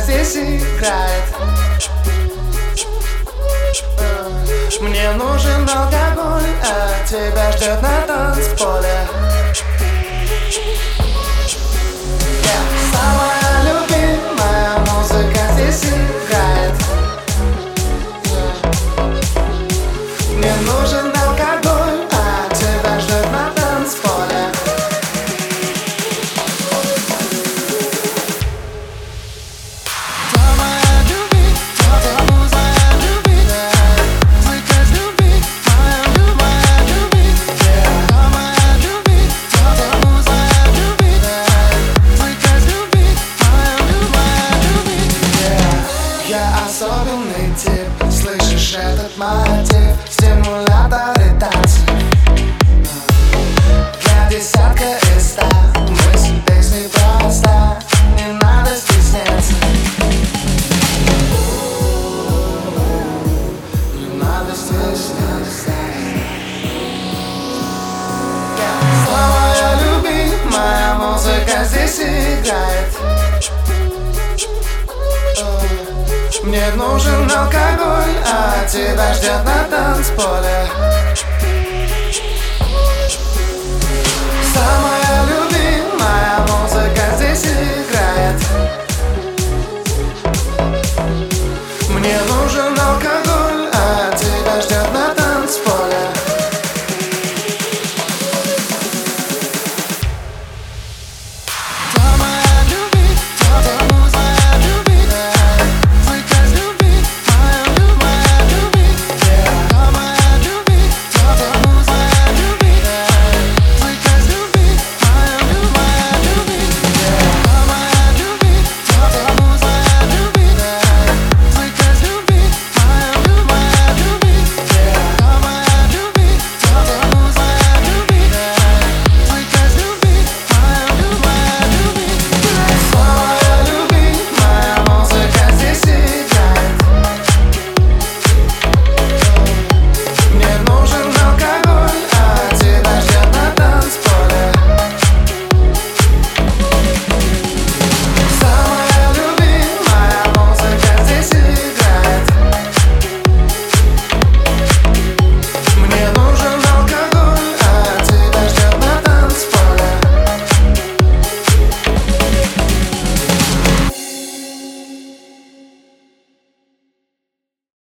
здесь играет. Мне нужен алкоголь, а тебя ждет на танцполе здесь Мне нужен алкоголь, а тебя ждет на танцполе